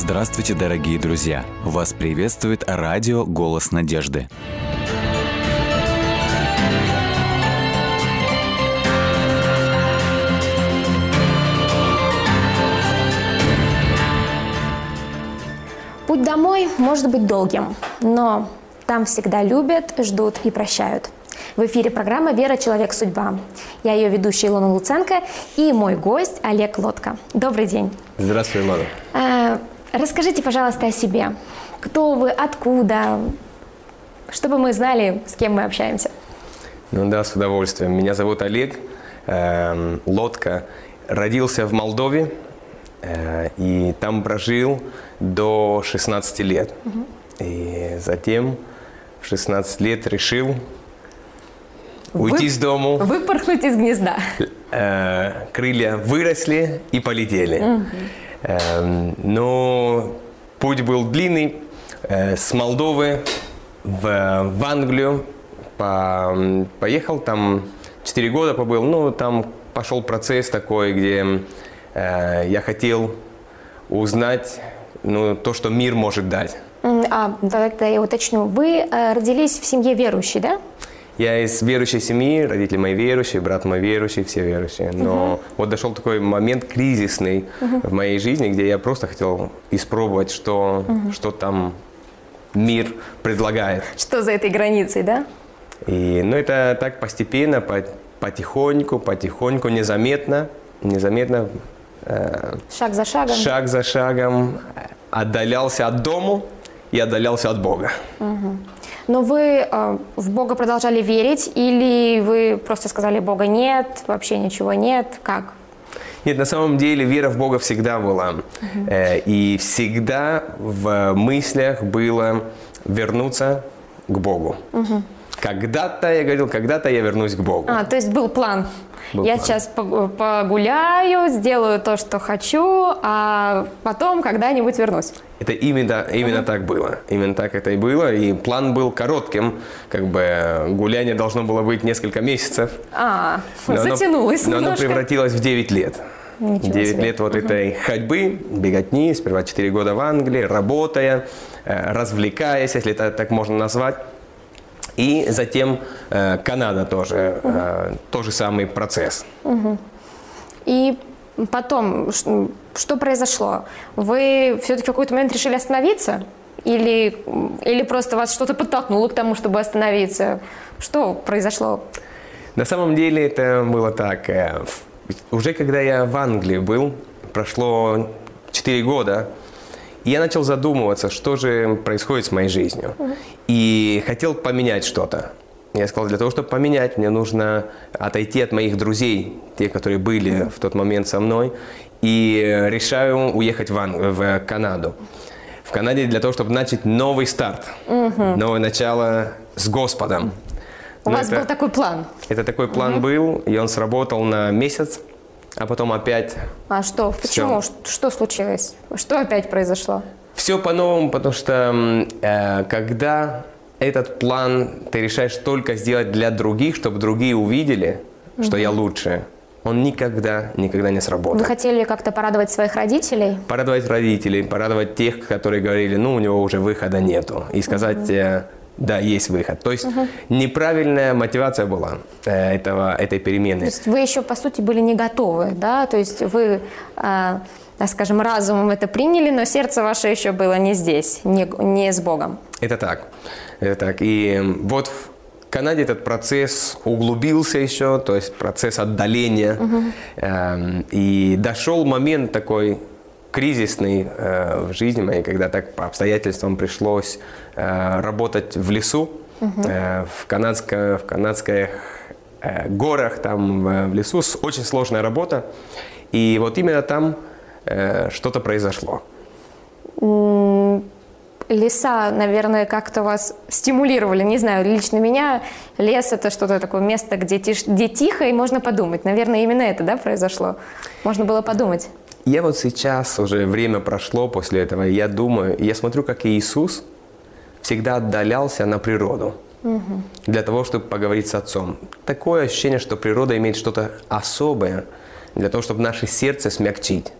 Здравствуйте, дорогие друзья! Вас приветствует радио «Голос надежды». Путь домой может быть долгим, но там всегда любят, ждут и прощают. В эфире программа «Вера. Человек. Судьба». Я ее ведущая Илона Луценко и мой гость Олег Лодка. Добрый день. Здравствуй, Илона. Расскажите, пожалуйста, о себе. Кто вы, откуда, чтобы мы знали, с кем мы общаемся. Ну да, с удовольствием. Меня зовут Олег э, Лодка. Родился в Молдове э, и там прожил до 16 лет. Угу. И затем в 16 лет решил уйти Вы- с дому. Выпорхнуть из гнезда. Э, крылья выросли и полетели. Э, но путь был длинный. Э, с Молдовы в, в Англию по- поехал, там 4 года побыл. Ну, там пошел процесс такой, где э, я хотел узнать ну, то, что мир может дать. А, тогда я уточню. Вы э, родились в семье верующей, да? Я из верующей семьи, родители мои верующие, брат мой верующий, все верующие. Но вот дошел такой момент кризисный в моей жизни, где я просто хотел испробовать, что, что там мир предлагает. Что за этой границей, да? И, ну, это так постепенно, по- потихоньку, потихоньку, незаметно, незаметно, э, Шаг за шагом. шаг за шагом отдалялся от дому и отдалялся от Бога. Но вы э, в Бога продолжали верить или вы просто сказали Бога нет, вообще ничего нет? Как? Нет, на самом деле вера в Бога всегда была. Э, И всегда в мыслях было вернуться к Богу. Когда-то я говорил, когда-то я вернусь к Богу. А, то есть был план. Был я план. сейчас пог- погуляю, сделаю то, что хочу, а потом когда-нибудь вернусь. Это именно, именно так было. Именно так это и было. И план был коротким. Как бы э, гуляние должно было быть несколько месяцев. А, Но оно- затянулось но оно превратилось в 9 лет. Ничего 9 себе. лет вот этой ходьбы, беготни, сперва 4 года в Англии, работая, э, развлекаясь, если это так можно назвать. И затем э, Канада тоже, э, тот же самый процесс. И потом, что произошло? Вы все-таки в какой-то момент решили остановиться? Или, или просто вас что-то подтолкнуло к тому, чтобы остановиться? Что произошло? На самом деле это было так. э, Уже когда я в Англии был, прошло 4 года, и я начал задумываться, что же происходит с моей жизнью. И хотел поменять что-то. Я сказал, для того, чтобы поменять, мне нужно отойти от моих друзей, те, которые были в тот момент со мной, и решаю уехать в, Ан- в Канаду. В Канаде для того, чтобы начать новый старт, новое начало с Господом. У Но вас это- был такой план. это такой план был, и он сработал на месяц, а потом опять А что? Почему? Ш- Что случилось? Что опять произошло? все по-новому, потому что э, когда этот план ты решаешь только сделать для других, чтобы другие увидели, что я лучше, он никогда, никогда не Вы сработает. хотели как-то порадовать своих родителей? Порадовать родителей, порадовать тех, которые говорили, ну, у него уже выхода нету, и сказать, э, да, есть выход. То есть неправильная мотивация была э, этого, этой То перемены. есть вы еще, по сути, были не готовы, да? То есть вы, так скажем, разумом это приняли, но сердце ваше еще было не здесь, не, не с Богом. Это так. Это так. И вот в Канаде этот процесс углубился еще, то есть процесс отдаления. Эм, И дошел момент такой кризисный э, в жизни моей, когда так по обстоятельствам пришлось э, работать в лесу, э, в, канадско, в канадских э, горах, там в, лесу. Очень сложная работа. И вот именно там э, что-то произошло. Леса, наверное, как-то вас стимулировали, не знаю, лично меня лес это что-то такое место, где, тиш- где тихо и можно подумать. Наверное, именно это, да, произошло? Можно было подумать. Я вот сейчас, уже время прошло после этого, я думаю, я смотрю, как Иисус всегда отдалялся на природу для того, чтобы поговорить с Отцом. Такое ощущение, что природа имеет что-то особое для того, чтобы наше сердце смягчить.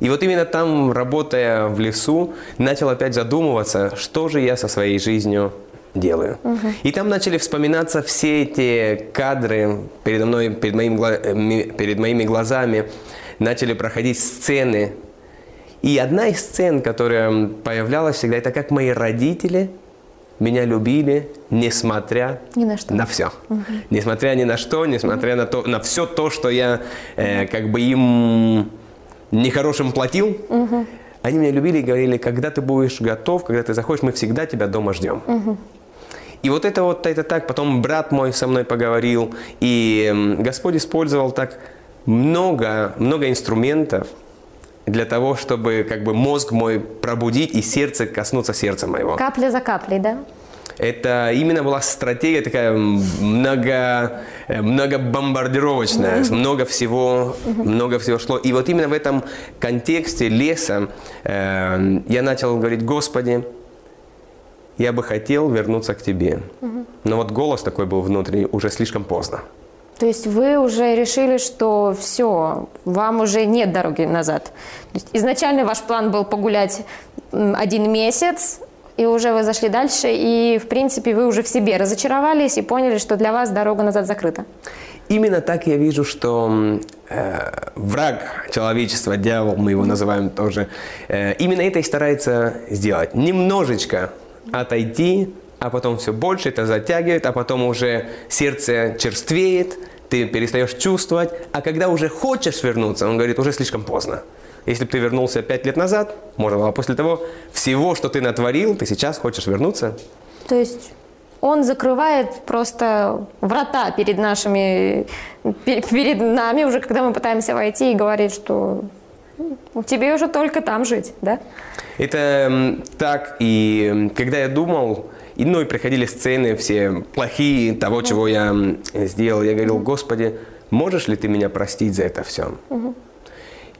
И вот именно там, работая в лесу, начал опять задумываться, что же я со своей жизнью делаю. И там начали вспоминаться все эти кадры передо мной, перед, моим, э, перед моими глазами, начали проходить сцены. И одна из сцен, которая появлялась всегда, это как мои родители меня любили, несмотря Ни на что. на все. Несмотря ни на что, несмотря на, то, на все то, что я э, как бы им нехорошим платил, они меня любили и говорили, когда ты будешь готов, когда ты заходишь, мы всегда тебя дома ждем. И вот это вот это так, потом брат мой со мной поговорил, и Господь использовал так много, много инструментов для того, чтобы как бы мозг мой пробудить и сердце коснуться сердца моего. Капля за каплей, да? Это именно была стратегия такая много, э, многобомбардировочная, много всего, много всего шло. И вот именно в этом контексте леса э, я начал говорить, Господи, я бы хотел вернуться к Тебе. Но вот голос такой был внутренний, уже слишком поздно. То есть вы уже решили, что все, вам уже нет дороги назад. Изначально ваш план был погулять один месяц, и уже вы зашли дальше, и, в принципе, вы уже в себе разочаровались и поняли, что для вас дорога назад закрыта. Именно так я вижу, что э, враг человечества, дьявол, мы его называем тоже, э, именно это и старается сделать. Немножечко отойти, а потом все больше это затягивает, а потом уже сердце черствеет, ты перестаешь чувствовать, а когда уже хочешь вернуться, он говорит, уже слишком поздно. Если бы ты вернулся пять лет назад, можно было после того, всего, что ты натворил, ты сейчас хочешь вернуться, То есть он закрывает просто врата перед нашими, пе- перед нами уже, когда мы пытаемся войти и говорит, что «Ну, тебе уже только там жить, да? Это так, и когда я думал, и, ну и приходили сцены все плохие того, чего я сделал, я говорил, Господи, можешь ли ты меня простить за это все?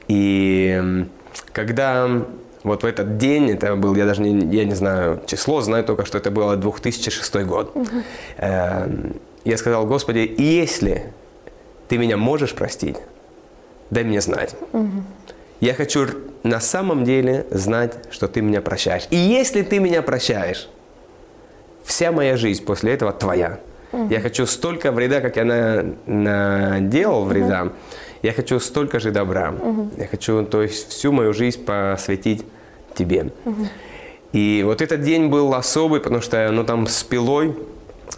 И когда вот в этот день, это был, я даже не, я не знаю число, знаю только, что это было 2006 год, эм, я сказал, Господи, если ты меня можешь простить, дай мне знать. Я хочу на самом деле знать, что ты меня прощаешь. И если ты меня прощаешь, вся моя жизнь после этого твоя. Я хочу столько вреда, как я на, наделал вреда, я хочу столько же добра. Я хочу, то есть, всю мою жизнь посвятить тебе. И вот этот день был особый, потому что, ну, там с пилой,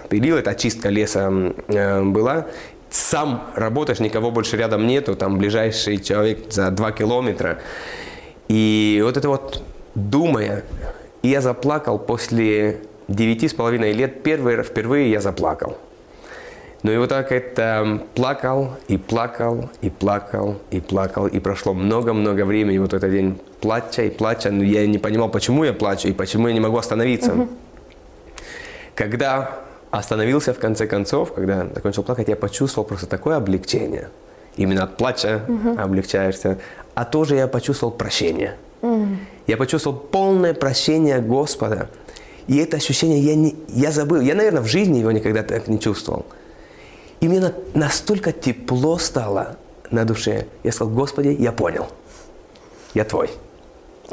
пилил, это очистка леса э, была. Сам работаешь, никого больше рядом нету, там ближайший человек за два километра. И вот это вот, думая, и я заплакал после девяти с половиной лет, первый, впервые я заплакал. Ну и вот так это плакал и плакал и плакал и плакал. И прошло много-много времени. Вот этот день плача и плача. Но я не понимал, почему я плачу и почему я не могу остановиться. Когда остановился в конце концов, когда закончил плакать, я почувствовал просто такое облегчение. Именно от плача облегчаешься. А тоже я почувствовал прощение. Я почувствовал полное прощение Господа. И это ощущение я, не, я забыл. Я, наверное, в жизни его никогда так не чувствовал. И мне на- настолько тепло стало на душе. Я сказал, Господи, я понял. Я твой.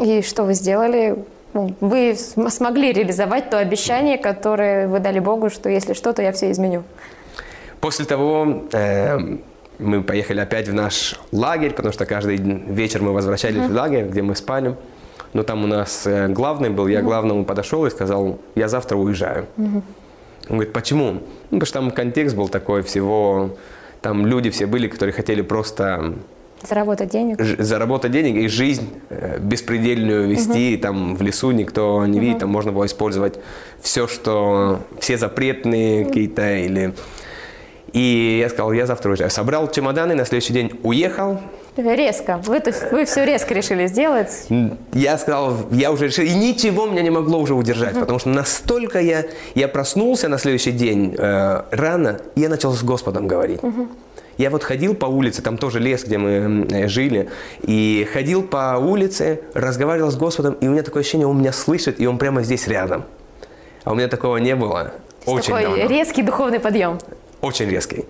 И что вы сделали? Ну, Вы см- смогли реализовать то обещание, которое вы дали Богу, что если что, то я все изменю. После того э, мы поехали опять в наш лагерь, потому что каждый вечер мы возвращались в лагерь, где мы спали. Но там у нас э, главный был, я главному подошел и сказал, я завтра уезжаю. Он говорит, почему? Ну, потому что там контекст был такой всего, там люди все были, которые хотели просто Заработать денег. ж- заработать денег и жизнь э, беспредельную вести, там в лесу никто не видит, там можно было использовать все, что, все запретные какие-то или... И я сказал, я завтра уезжаю. Собрал чемоданы, на следующий день уехал. Резко. Вы, то есть, вы все резко решили сделать. Я сказал, я уже решил, и ничего меня не могло уже удержать, потому что настолько я, я проснулся на следующий день э, рано, и я начал с Господом говорить. Я вот ходил по улице, там тоже лес, где мы э, жили, и ходил по улице, разговаривал с Господом, и у меня такое ощущение, он меня слышит, и он прямо здесь рядом. А у меня такого не было очень Такой давно. резкий духовный подъем. Очень резкий.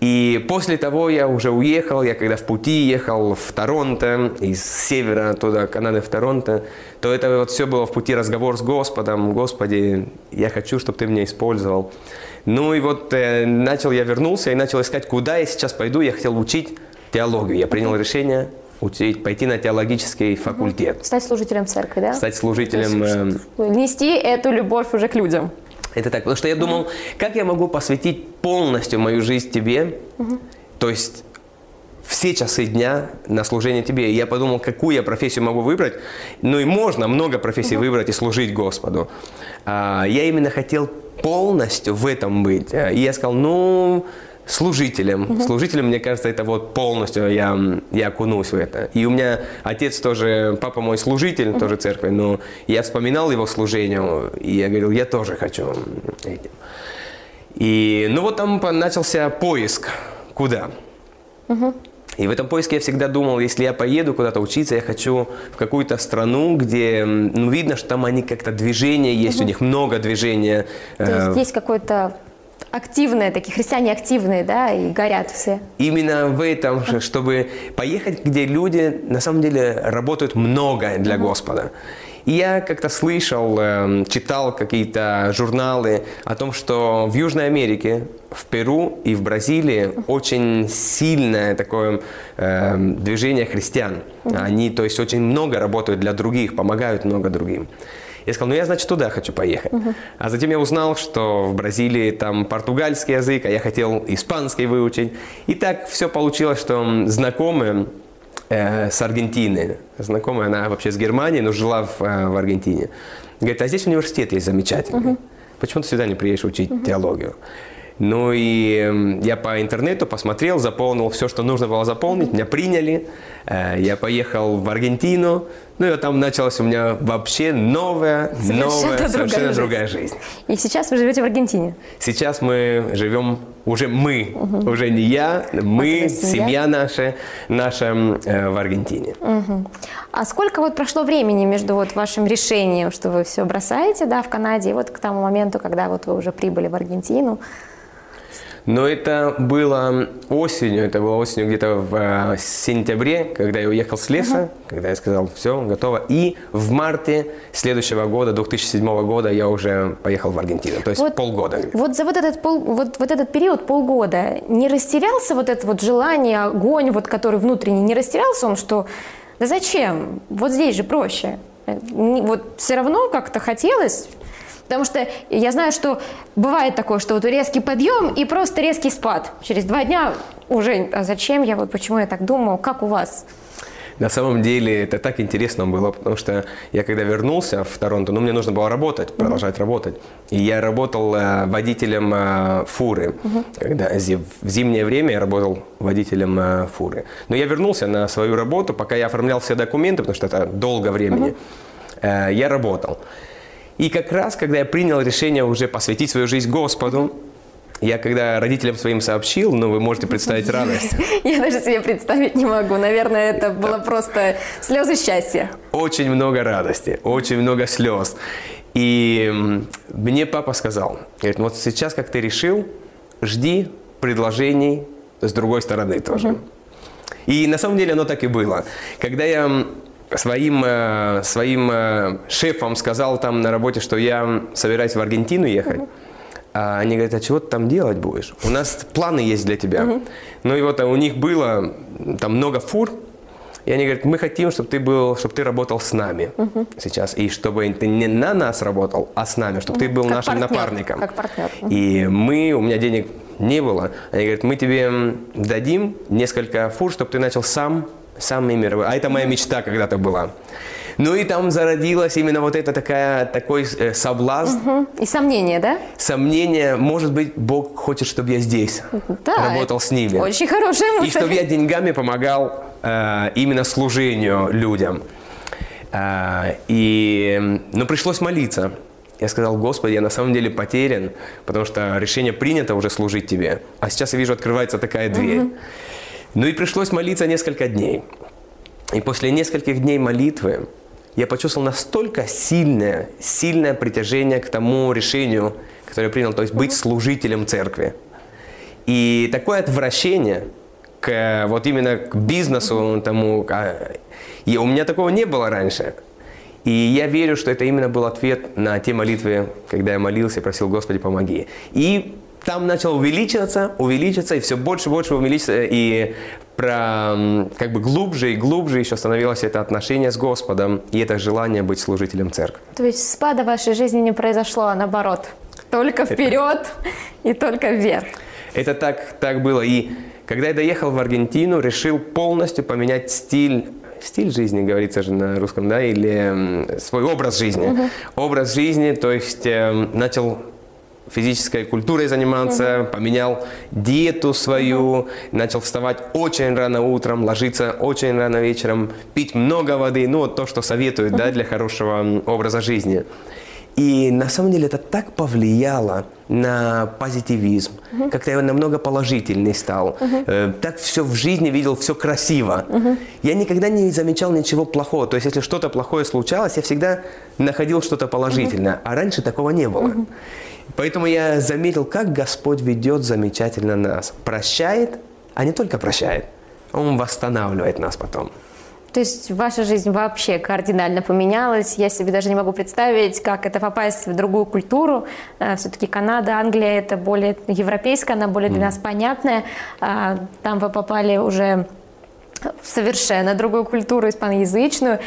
И после того я уже уехал, я когда в пути ехал в Торонто, из севера туда, Канады в Торонто, то это вот все было в пути разговор с Господом. Господи, я хочу, чтобы ты меня использовал. Ну и вот э, начал я вернулся и начал искать, куда я сейчас пойду. Я хотел учить теологию. Я принял решение учить, пойти на теологический факультет. Стать служителем церкви, да? Стать служителем... э, Нести эту любовь уже к людям. Это так, потому что я думал, как я могу посвятить полностью мою жизнь тебе, то есть все часы дня на служение тебе. И я подумал, какую я профессию могу выбрать. Ну и можно много профессий выбрать и служить Господу. А, я именно хотел полностью в этом быть. А, И я сказал, ну, служителем. Служителем, мне кажется, это вот полностью я, я окунусь в это. И у меня отец тоже, папа мой служитель, тоже церкви, но я вспоминал его служение, и я говорил, я тоже хочу этим. И, ну вот там начался поиск, куда. И в этом поиске я всегда думал, если я поеду куда-то учиться, я хочу в какую-то страну, где, ну, видно, что там они как-то движение есть, у них много движения. То э, есть есть какое-то активное, такие христиане активные, да, и горят все. Именно в этом, чтобы поехать, где люди на самом деле работают много для Господа. И я как-то слышал, эм, читал какие-то журналы о том, что в Южной Америке, в Перу и в Бразилии очень сильное такое эм, движение христиан. Они, то есть, очень много работают для других, помогают много другим. Я сказал, ну я, значит, туда хочу поехать. А затем я узнал, что в Бразилии там португальский язык, а я хотел испанский выучить. И так все получилось, что знакомые э, с Аргентины, знакомая, она вообще с Германии, но жила в, э, в Аргентине, говорит, а здесь университет есть замечательный. Почему ты сюда не приедешь учить теологию? Ну и я по интернету посмотрел, заполнил все, что нужно было заполнить, меня приняли, Э, я поехал в Аргентину, ну и там началась у меня вообще новая, Совершенно новая, другая совершенно жизнь. другая жизнь. И сейчас вы живете в Аргентине. Сейчас мы живем, уже мы, уже не я, мы, это семья? семья наша, наша э, в Аргентине. А сколько вот прошло времени между вот вашим решением, что вы все бросаете, да, в Канаде, и вот к тому моменту, когда вот вы уже прибыли в Аргентину? Но это было осенью, это было осенью где-то в э, сентябре, когда я уехал с леса, когда я сказал, все, готово. И в марте следующего года, 2007 года, я уже поехал в Аргентину, то есть Вот- полгода. Вот за вот этот, пол, вот, вот этот период, полгода, не растерялся вот это вот желание, огонь, вот, который внутренний, не растерялся он, что да зачем, вот здесь же проще. Э, Вот все равно как-то хотелось, потому что я знаю, что бывает такое, что вот резкий подъем и просто резкий спад. Через два дня уже, а зачем я, вот почему я так думал, как у вас? На самом деле это так интересно было, потому что я когда вернулся в Торонто, ну мне нужно было работать, продолжать работать. И я работал э, водителем э, фуры. Когда зи- в зимнее время я работал водителем э, фуры. Но я вернулся на свою работу, пока я оформлял все документы, потому что это долго времени. э, я работал. И как раз, когда я принял решение уже посвятить свою жизнь Господу, я когда родителям своим сообщил, ну вы можете представить радость. Я даже себе представить не могу. Наверное, это было просто слезы счастья. очень много радости, очень много слез. И мне папа сказал, говорит, вот сейчас, как ты решил, жди предложений с другой стороны тоже. И на самом деле оно так и было. Когда я своим, э, своим э, шефам сказал там на работе, что я собираюсь в Аргентину ехать, а они говорят, а чего ты там делать будешь? У нас планы есть для тебя. Ну и вот а у них было там много фур, и они говорят, мы хотим, чтобы ты был, чтобы ты работал с нами сейчас, и чтобы ты не на нас работал, а с нами, чтобы ты был Как нашим партнер, напарником. как партнер. И мы, у меня денег не было. Они говорят, мы тебе дадим несколько фур, чтобы ты начал сам, сам ими работать. А это моя мечта когда-то была. Ну и там зародилась именно вот эта такая, такой э, соблазн, Мгм. И сомнения, да? сомнение, может быть, Бог хочет, чтобы я здесь Да. работал с ними. Очень хорошая И мысль. чтобы я деньгами помогал э, именно служению людям. Э, и, ну, пришлось молиться. Я сказал, Господи, я на самом деле потерян, потому что решение принято уже служить Тебе. А сейчас я вижу, открывается такая дверь. Ну и пришлось молиться несколько дней. И после нескольких дней молитвы я почувствовал настолько сильное, сильное притяжение к тому решению, которое я принял, то есть быть служителем церкви. И такое отвращение к вот именно к бизнесу тому, а, и у меня такого не было раньше. И я верю, что это именно был ответ на те молитвы, когда я молился и просил, Господи, помоги. И там начал увеличиваться, увеличиваться, и все больше и больше увеличиваться, и про, как бы глубже и глубже еще становилось это отношение с Господом, и это желание быть служителем церкви. То есть спада в вашей жизни не произошло, а наоборот, только вперед и только вверх. Это так, так было. И когда я доехал в Аргентину, решил полностью поменять стиль стиль жизни, говорится же на русском, да, или свой образ жизни. Uh-huh. Образ жизни, то есть э, начал физической культурой заниматься, uh-huh. поменял диету свою, uh-huh. начал вставать очень рано утром, ложиться очень рано вечером, пить много воды, ну вот то, что советуют, uh-huh. да, для хорошего образа жизни. И на самом деле это так повлияло на позитивизм, uh-huh. как-то я намного положительный стал. Uh-huh. Так все в жизни видел, все красиво. Uh-huh. Я никогда не замечал ничего плохого. То есть, если что-то плохое случалось, я всегда находил что-то положительное. Uh-huh. А раньше такого не было. Uh-huh. Поэтому я заметил, как Господь ведет замечательно нас. Прощает, а не только прощает. Он восстанавливает нас потом. То есть ваша жизнь вообще кардинально поменялась. Я себе даже не могу представить, как это попасть в другую культуру. Э, Все-таки Канада, Англия – это более европейская, она более для нас понятная. А, там вы попали уже в совершенно другую культуру, испаноязычную.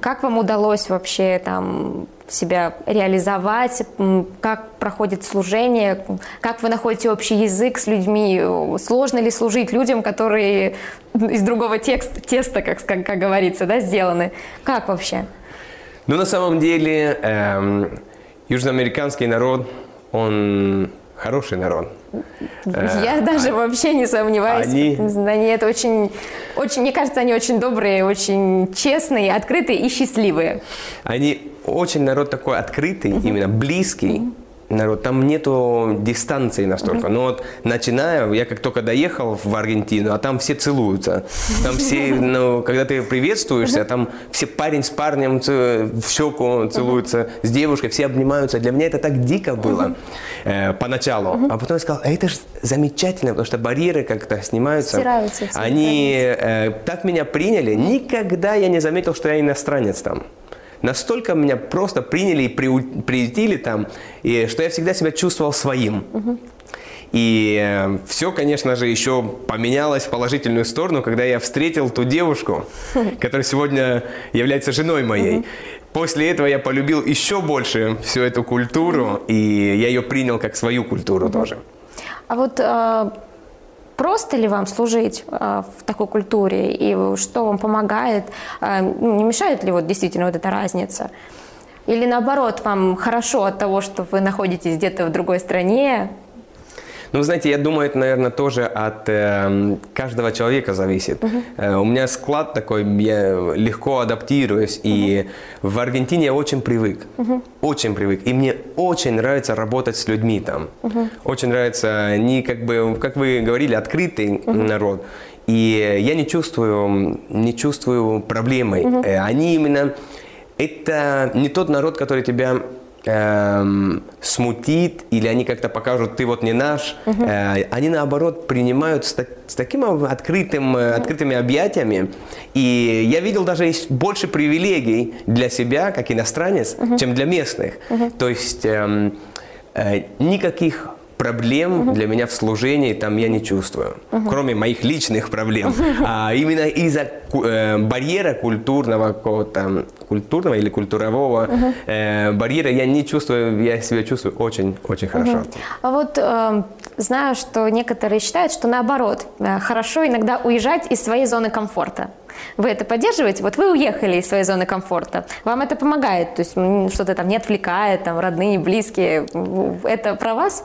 Как вам удалось вообще там себя реализовать, как проходит служение, как вы находите общий язык с людьми, сложно ли служить людям, которые из другого текста, теста, как, как, как говорится, да, сделаны. Как вообще? Ну, на самом деле, эм, южноамериканский народ, он хороший народ. Я э, даже а, вообще не сомневаюсь. Они... Они это очень, очень, мне кажется, они очень добрые, очень честные, открытые и счастливые. Они очень народ такой открытый, именно близкий. Народ, там нету дистанции настолько. Но вот начиная, я как только доехал в Аргентину, а там все целуются. Там все, ну, когда ты приветствуешься, там все парень с парнем в щеку целуются, с девушкой, все обнимаются. Для меня это так дико было э, поначалу. А потом я сказал, а это же замечательно, потому что барьеры как-то снимаются. Стираются. Они э, так меня приняли. Никогда я не заметил, что я иностранец там. Настолько меня просто приняли и приютили там, и что я всегда себя чувствовал своим. И э, все, конечно же, еще поменялось в положительную сторону, когда я встретил ту девушку, которая сегодня является женой моей. После этого я полюбил еще больше всю эту культуру, и я ее принял как свою культуру тоже. А вот а, Просто ли вам служить э, в такой культуре и что вам помогает? Э, не мешает ли вот действительно вот эта разница? Или наоборот, вам хорошо от того, что вы находитесь где-то в другой стране, ну, знаете, я думаю, это, наверное, тоже от э, каждого человека зависит. Uh-huh. Э, у меня склад такой, я легко адаптируюсь. Uh-huh. И в Аргентине я очень привык. Uh-huh. Очень привык. И мне очень нравится работать с людьми там. Uh-huh. Очень нравится, они как бы, как вы говорили, открытый uh-huh. народ. И я не чувствую, не чувствую проблемы. Uh-huh. Они именно... Это не тот народ, который тебя эм, смутит, или они как-то покажут, ты вот не наш, угу. э, они наоборот принимают с, с таким открытым, угу. открытыми объятиями. И я видел даже есть больше привилегий для себя, как иностранец, угу. чем для местных. Угу. То есть эм, э, никаких проблем для меня в служении там я не чувствую, кроме моих личных проблем. А именно из-за э, барьера культурного какого-то, культурного или культурового э, барьера я не чувствую, я себя чувствую очень-очень хорошо. А вот э, знаю, что некоторые считают, что наоборот, э, хорошо иногда уезжать из своей зоны комфорта. Вы это поддерживаете? Вот вы уехали из своей зоны комфорта. Вам это помогает? То есть что-то там не отвлекает, там родные, близкие. Это про вас?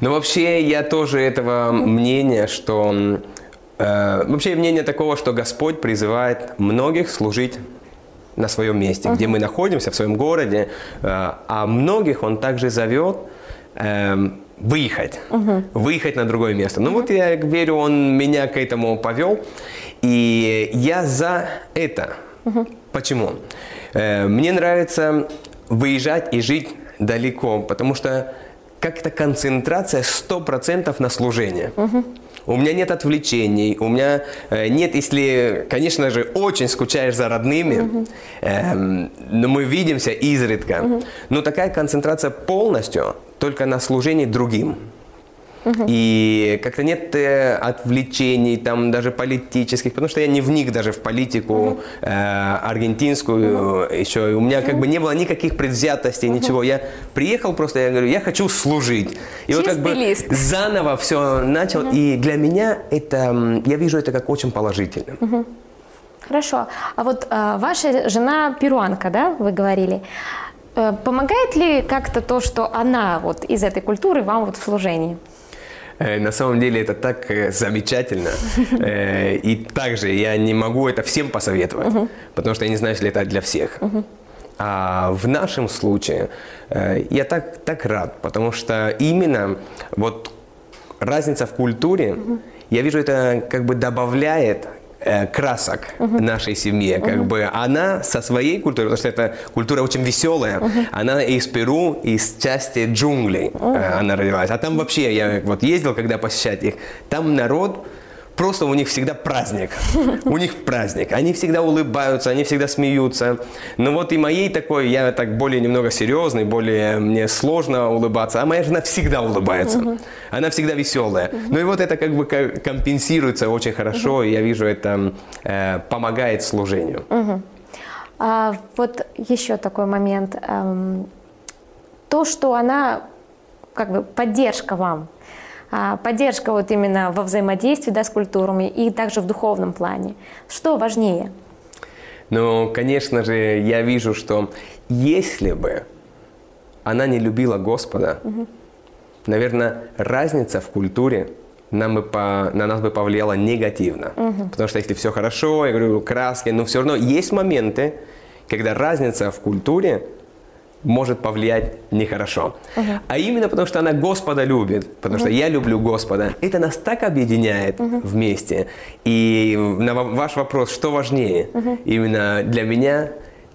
Ну, вообще, я тоже этого мнения, что... Э, вообще, мнение такого, что Господь призывает многих служить на своем месте, uh-huh. где мы находимся, в своем городе, э, а многих Он также зовет э, выехать, uh-huh. выехать на другое место. Ну uh-huh. вот я верю, Он меня к этому повел, и я за это. Uh-huh. Почему? Э, мне нравится выезжать и жить далеко, потому что как-то концентрация 100% на служение. У меня нет отвлечений, у меня э, нет, если, конечно же, очень скучаешь за родными, эм, но мы видимся изредка. Но такая концентрация полностью только на служении другим. И как-то нет э, отвлечений, там даже политических, потому что я не вник даже в политику э, аргентинскую еще. И у меня как бы не было никаких предвзятостей, ничего. Я приехал просто, я говорю, я хочу служить. И вот как бы Чистый лист. заново все начал. И для меня это, я вижу это как очень положительно. Хорошо. А вот э, ваша жена перуанка, да, вы говорили. Э, помогает ли как-то то, что она вот из этой культуры вам вот в служении? Э, На самом деле это так э, замечательно. Э, И также я не могу это всем посоветовать, потому что я не знаю, если это для всех. А в нашем случае я так, так рад, потому что именно вот разница в культуре, я вижу, это как бы добавляет э, красок нашей семье. Как бы она со своей культурой, потому что эта культура очень веселая, она из Перу, из части джунглей э, она родилась. А там вообще, я вот ездил, когда посещать их, там народ, просто у них всегда праздник. У них праздник. Они всегда улыбаются, они всегда смеются. Но вот и моей такой, я так более немного серьезный, более мне сложно улыбаться, а моя жена всегда улыбается. Она всегда веселая. Ну и вот это как бы ко- компенсируется очень хорошо, и я вижу, это э, помогает служению. А вот еще такой момент. эм, То, что она как бы поддержка вам, поддержка вот именно во взаимодействии да, с культурами и также в духовном плане. Что важнее? Но, конечно же, я вижу, что если бы она не любила Господа, наверное, разница в культуре нам бы по, на нас бы повлияла негативно. Потому что если все хорошо, я говорю, краски, но все равно есть моменты, когда разница в культуре может повлиять нехорошо. А именно потому, что она Господа любит, потому что я люблю Господа. Это нас так объединяет вместе. И на ва- ваш вопрос, что важнее? Именно для меня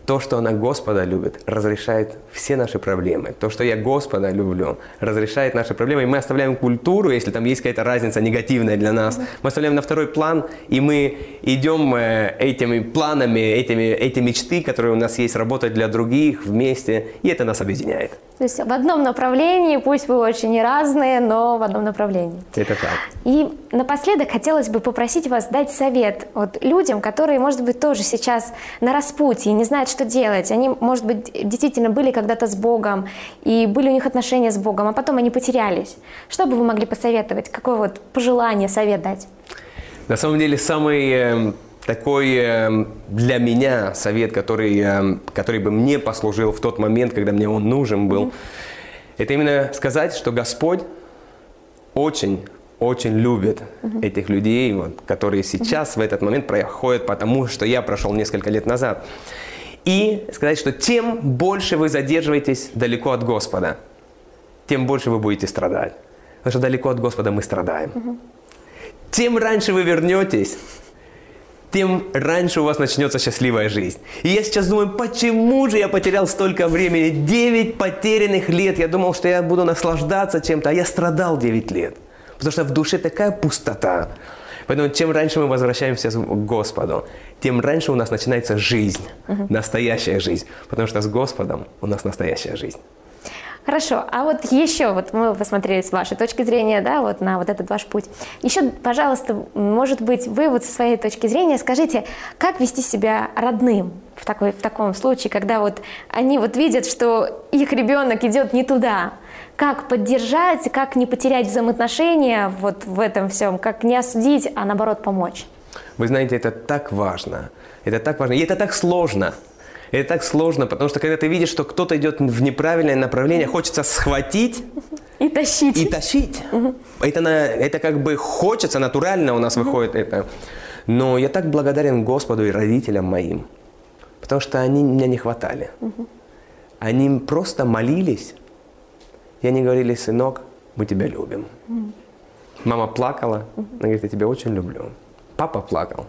то, что она Господа любит, разрешает все наши проблемы. То, что я Господа люблю, разрешает наши проблемы. И мы оставляем культуру, если там есть какая-то разница негативная для нас, мы оставляем на второй план, и мы идем э, этими планами, этими, эти мечты, которые у нас есть, работать для других вместе, и это нас объединяет. То есть в одном направлении, пусть вы очень разные, но в одном направлении. Это так. И напоследок хотелось бы попросить вас дать совет вот людям, которые, может быть, тоже сейчас на распутье, не знают, что делать. Они, может быть, действительно были когда-то с Богом, и были у них отношения с Богом, а потом они потерялись. Что бы вы могли посоветовать? Какое вот пожелание, совет дать? На самом деле, самый э, такой э, для меня совет, который, э, который бы мне послужил в тот момент, когда мне он нужен был, это именно сказать, что Господь очень, очень любит этих людей, вот, которые сейчас в этот момент проходят потому, что я прошел несколько лет назад. И сказать, что тем больше вы задерживаетесь далеко от Господа, тем больше вы будете страдать. Потому что далеко от Господа мы страдаем. Тем раньше вы вернетесь, тем раньше у вас начнется счастливая жизнь. И я сейчас думаю, почему же я потерял столько времени? 9 потерянных лет. Я думал, что я буду наслаждаться чем-то, а я страдал 9 лет. Потому что в душе такая пустота. Поэтому чем раньше мы возвращаемся к Господу, тем раньше у нас начинается жизнь, настоящая жизнь. Потому что с Господом у нас настоящая жизнь. Хорошо, а вот еще, вот мы посмотрели с вашей точки зрения, да, вот на вот этот ваш путь. Еще, пожалуйста, может быть, вы вот со своей точки зрения скажите, как вести себя родным в, такой, в таком случае, когда вот они вот видят, что их ребенок идет не туда, как поддержать, как не потерять взаимоотношения вот в этом всем, как не осудить, а наоборот помочь? Вы знаете, это так важно. Это так важно. И это так сложно. Это так сложно, потому что когда ты видишь, что кто-то идет в неправильное направление, хочется схватить И тащить. и тащить. Это, на, это как бы хочется, натурально у нас выходит это. Но я так благодарен Господу и родителям моим, потому что они меня не хватали. Они просто молились, и они говорили, сынок, мы тебя любим. Мама плакала, она говорит, я тебя очень люблю. Папа плакал.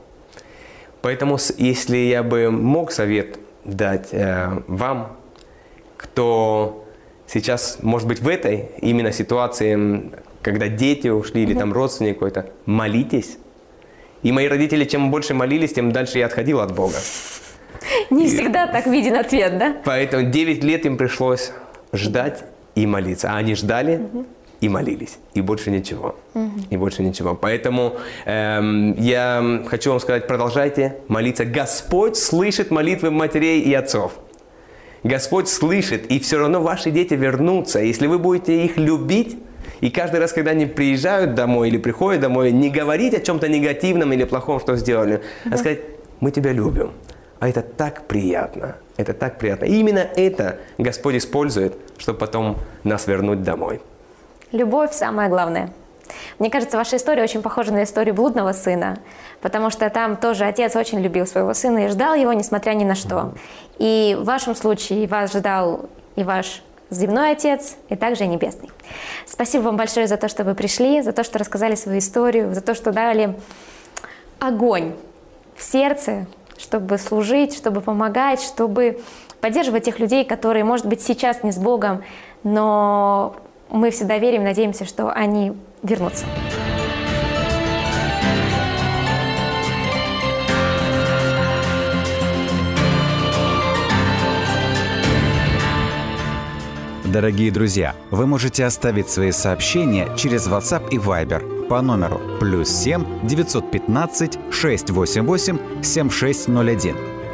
Поэтому, если я бы мог совет дать э, вам, кто сейчас, может быть, в этой именно ситуации, когда дети ушли или там родственник какой-то, молитесь. И мои родители, чем больше молились, тем дальше я отходил от Бога. Не всегда так виден ответ, да? Поэтому 9 лет им пришлось ждать и молиться. А они ждали и молились. И больше ничего. И больше ничего. Поэтому эм, я хочу вам сказать, продолжайте молиться. Господь слышит молитвы матерей и отцов. Господь слышит, и все равно ваши дети вернутся. Если вы будете их любить, и каждый раз, когда они приезжают домой или приходят домой, не говорить о чем-то негативном или плохом, что сделали, а сказать, мы тебя любим. А это так приятно. Это так приятно. И именно это Господь использует, чтобы потом нас вернуть домой. Любовь самое главное. Мне кажется, ваша история очень похожа на историю блудного сына, потому что там тоже отец очень любил своего сына и ждал его, несмотря ни на что. И в вашем случае вас ждал и ваш земной отец, и также и небесный. Спасибо вам большое за то, что вы пришли, за то, что рассказали свою историю, за то, что дали огонь в сердце, чтобы служить, чтобы помогать, чтобы поддерживать тех людей, которые, может быть, сейчас не с Богом, но мы всегда верим надеемся, что они вернутся. Дорогие друзья, вы можете оставить свои сообщения через WhatsApp и Viber по номеру плюс 7 915 688 7601